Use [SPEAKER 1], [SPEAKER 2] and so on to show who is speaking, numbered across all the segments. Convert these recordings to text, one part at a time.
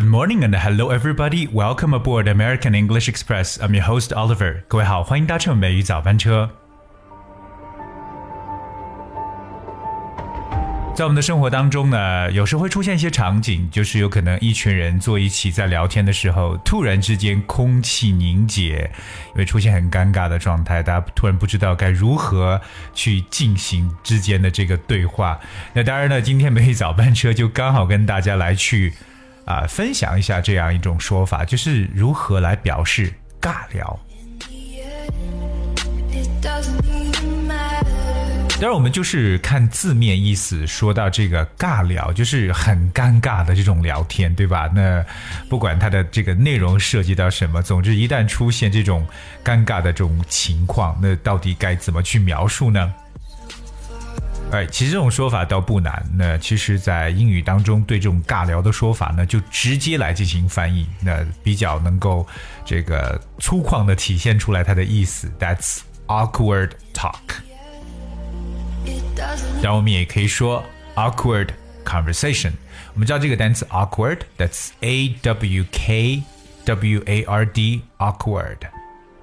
[SPEAKER 1] Good morning and hello everybody. Welcome aboard American English Express. I'm your host Oliver. 各位好，欢迎搭乘美语早班车。在我们的生活当中呢，有时会出现一些场景，就是有可能一群人坐一起在聊天的时候，突然之间空气凝结，会出现很尴尬的状态，大家突然不知道该如何去进行之间的这个对话。那当然呢，今天美语早班车就刚好跟大家来去啊分享一下这样一种说法，就是如何来表示尬聊。当然，我们就是看字面意思，说到这个尬聊，就是很尴尬的这种聊天，对吧？那不管它的这个内容涉及到什么，总之一旦出现这种尴尬的这种情况，那到底该怎么去描述呢？哎，其实这种说法倒不难。那其实，在英语当中，对这种尬聊的说法呢，就直接来进行翻译，那比较能够这个粗犷的体现出来它的意思。That's awkward talk。然后我们也可以说 awkward conversation。我们知道这个单词 awkward，that's a w k w a r d awkward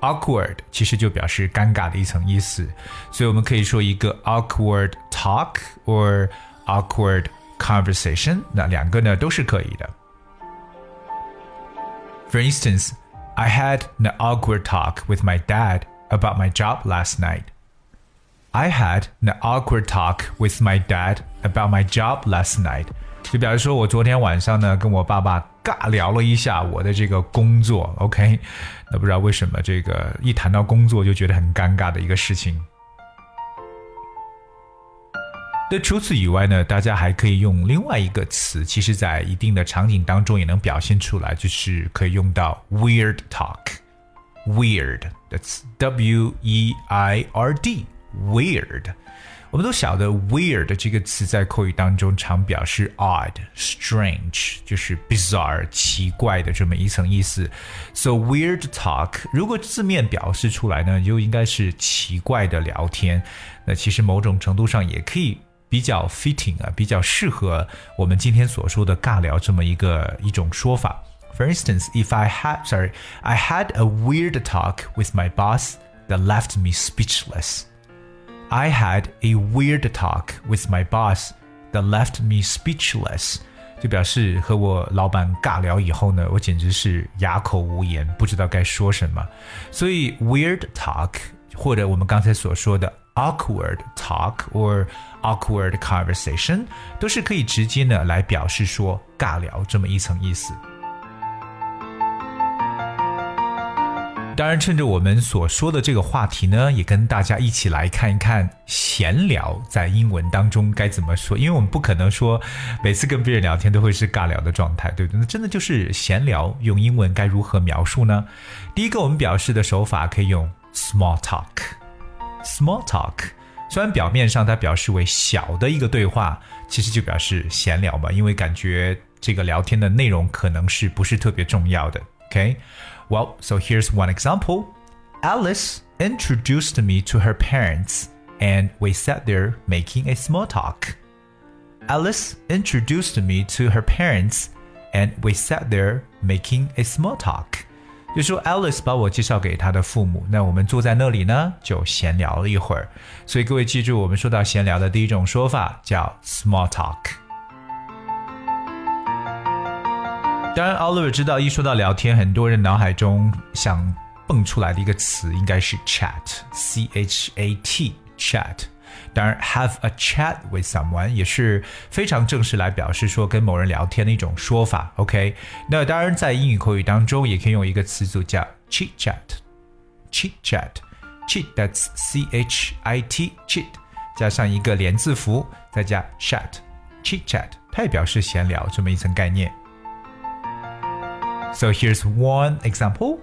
[SPEAKER 1] awkward。awkward 其实就表示尴尬的一层意思，所以我们可以说一个 awkward talk or awkward conversation。那两个呢都是可以的。For instance, I had an awkward talk with my dad about my job last night. I had an awkward talk with my dad about my job last night。 就表示说我昨天晚上呢跟我爸爸尬聊了一下我的这个工作。OK，那不知道为什么这个一谈到工作就觉得很尴尬的一个事情。那除此以外呢，大家还可以用另外一个词，其实在一定的场景当中也能表现出来，就是可以用到 weird talk。Weird，that's W E I R D。weird。我们都晓得 weird 这个词在口语当中常表示 odd、strange，就是 bizarre 奇怪的这么一层意思。So weird talk 如果字面表示出来呢，就应该是奇怪的聊天。那其实某种程度上也可以比较 fitting 啊，比较适合我们今天所说的尬聊这么一个一种说法。For instance, if I had sorry, I had a weird talk with my boss that left me speechless. I had a weird talk with my boss that left me speechless，就表示和我老板尬聊以后呢，我简直是哑口无言，不知道该说什么。所以 weird talk 或者我们刚才所说的 awkward talk or awkward conversation，都是可以直接呢来表示说尬聊这么一层意思。 当然，趁着我们所说的这个话题呢，也跟大家一起来看一看闲聊在英文当中该怎么说。因为我们不可能说每次跟别人聊天都会是尬聊的状态，对不对？那真的就是闲聊，用英文该如何描述呢？第一个，我们表示的手法可以用 small talk。small talk 虽然表面上它表示为小的一个对话，其实就表示闲聊嘛，因为感觉这个聊天的内容可能是不是特别重要的。OK Well, so here's one example. Alice introduced me to her parents, and we sat there making a small talk. Alice introduced me to her parents, and we sat there making a small talk. 就说 Alice 把我介绍给她的父母，那我们坐在那里呢，就闲聊了一会儿。所以各位记住，我们说到闲聊的第一种说法叫 small talk。 当然，Oliver 知道，一说到聊天，很多人脑海中想蹦出来的一个词应该是 chat，c h a t，chat。当然，have a chat with someone 也是非常正式来表示说跟某人聊天的一种说法。OK，那当然在英语口语当中也可以用一个词组叫 chit chat，chit chat，chit that's c h i t，chit 加上一个连字符，再加 chat，chit chat，它也表示闲聊这么一层概念。So here's one example.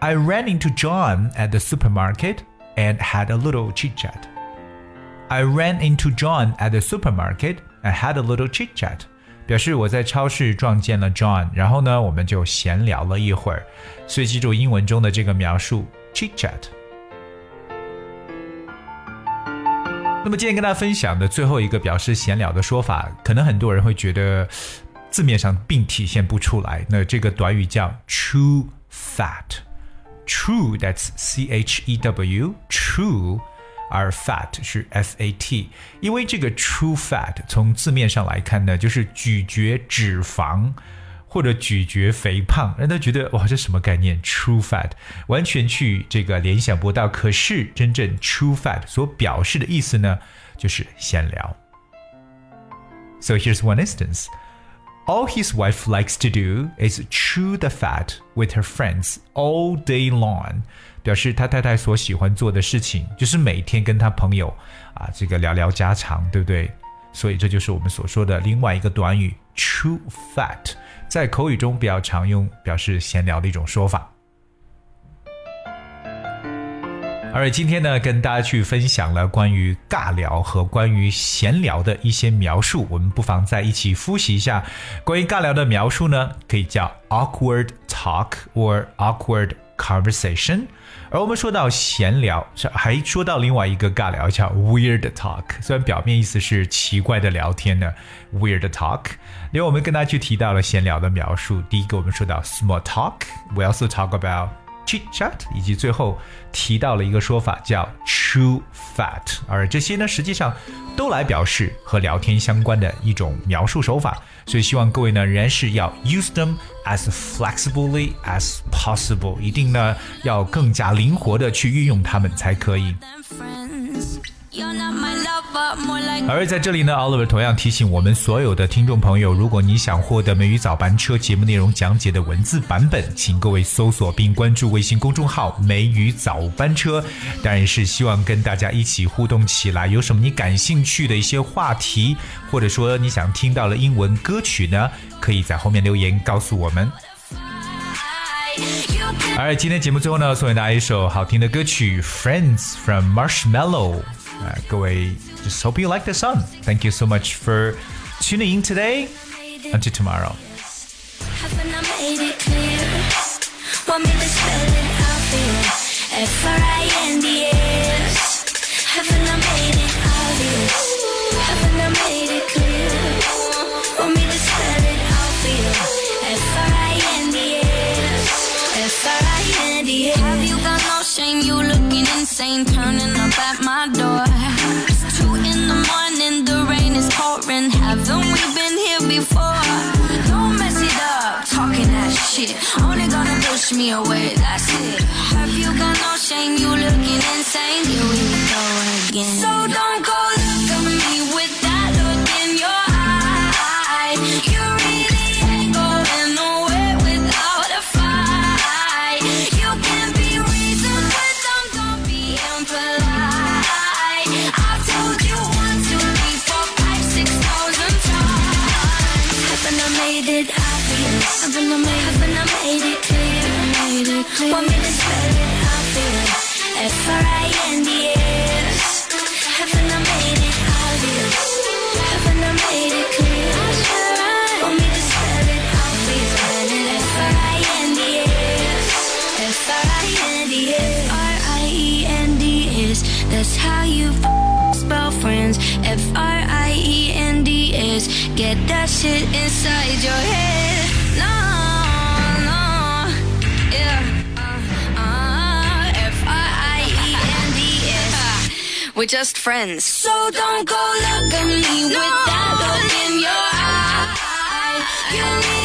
[SPEAKER 1] I ran into John at the supermarket and had a little chit chat. I ran into John at the supermarket and had a little chit chat. 表示我在超市撞见了 John，然后呢，我们就闲聊了一会儿。所以记住英文中的这个描述 chit chat。那么今天跟大家分享的最后一个表示闲聊的说法，可能很多人会觉得 字面上并体现不出来。那这个短语叫 true fat。True, that's C H E W, true. 而 fat 是 f a t，因为这个 true fat 从字面上来看呢，就是咀嚼脂肪或者咀嚼肥胖，让他觉得哇，这什么概念？true fat 完全去这个联想不到。可是真正 true fat 所表示的意思呢，就是闲聊。So here's one instance. All his wife likes to do is chew the fat with her friends all day long. 表示他太太所喜欢做的事情就是每天跟他朋友啊这个聊聊家常，对不对？所以这就是我们所说的另外一个短语 chew fat，在口语中比较常用，表示闲聊的一种说法。而今天呢，跟大家去分享了关于尬聊和关于闲聊的一些描述，我们不妨在一起复习一下关于尬聊的描述呢，可以叫 awkward talk or awkward conversation。而我们说到闲聊，还说到另外一个尬聊叫 weird talk，虽然表面意思是奇怪的聊天呢，weird talk。另外我们跟大家去提到了闲聊的描述，第一个我们说到 small talk，we also talk about。Chit chat，以及最后提到了一个说法叫 true fat，而这些呢，实际上都来表示和聊天相关的一种描述手法。所以希望各位呢，仍然是要 use them as flexibly as possible，一定呢要更加灵活的去运用它们才可以。而在这里呢，Oliver 同样提醒我们所有的听众朋友，如果你想获得《美语早班车》节目内容讲解的文字版本，请各位搜索并关注微信公众号“美语早班车”。当然是希望跟大家一起互动起来。有什么你感兴趣的一些话题，或者说你想听到的英文歌曲呢？可以在后面留言告诉我们。而今天节目最后呢，送给大家一首好听的歌曲《Friends》from Marshmallow。Uh, 各位 just hope you like the song. Thank you so much for tuning in today. Until tomorrow.
[SPEAKER 2] Have looking insane, turning up at my door. It's two in the morning, the rain is pouring. Haven't we been here before? Don't mess it up, talking that shit. Only gonna push me away, that's it. Have you got no shame? You looking insane? I made it obvious? Haven't I made, haven't I made it clear? Made it clear. Want me to spell it obvious? F-R-I-N-D-S. Haven't I made it obvious? Haven't I made it clear? Want me to shit inside your head. No, no, yeah. Uh, uh. We're just friends. So don't go look at me with that look in your eye. You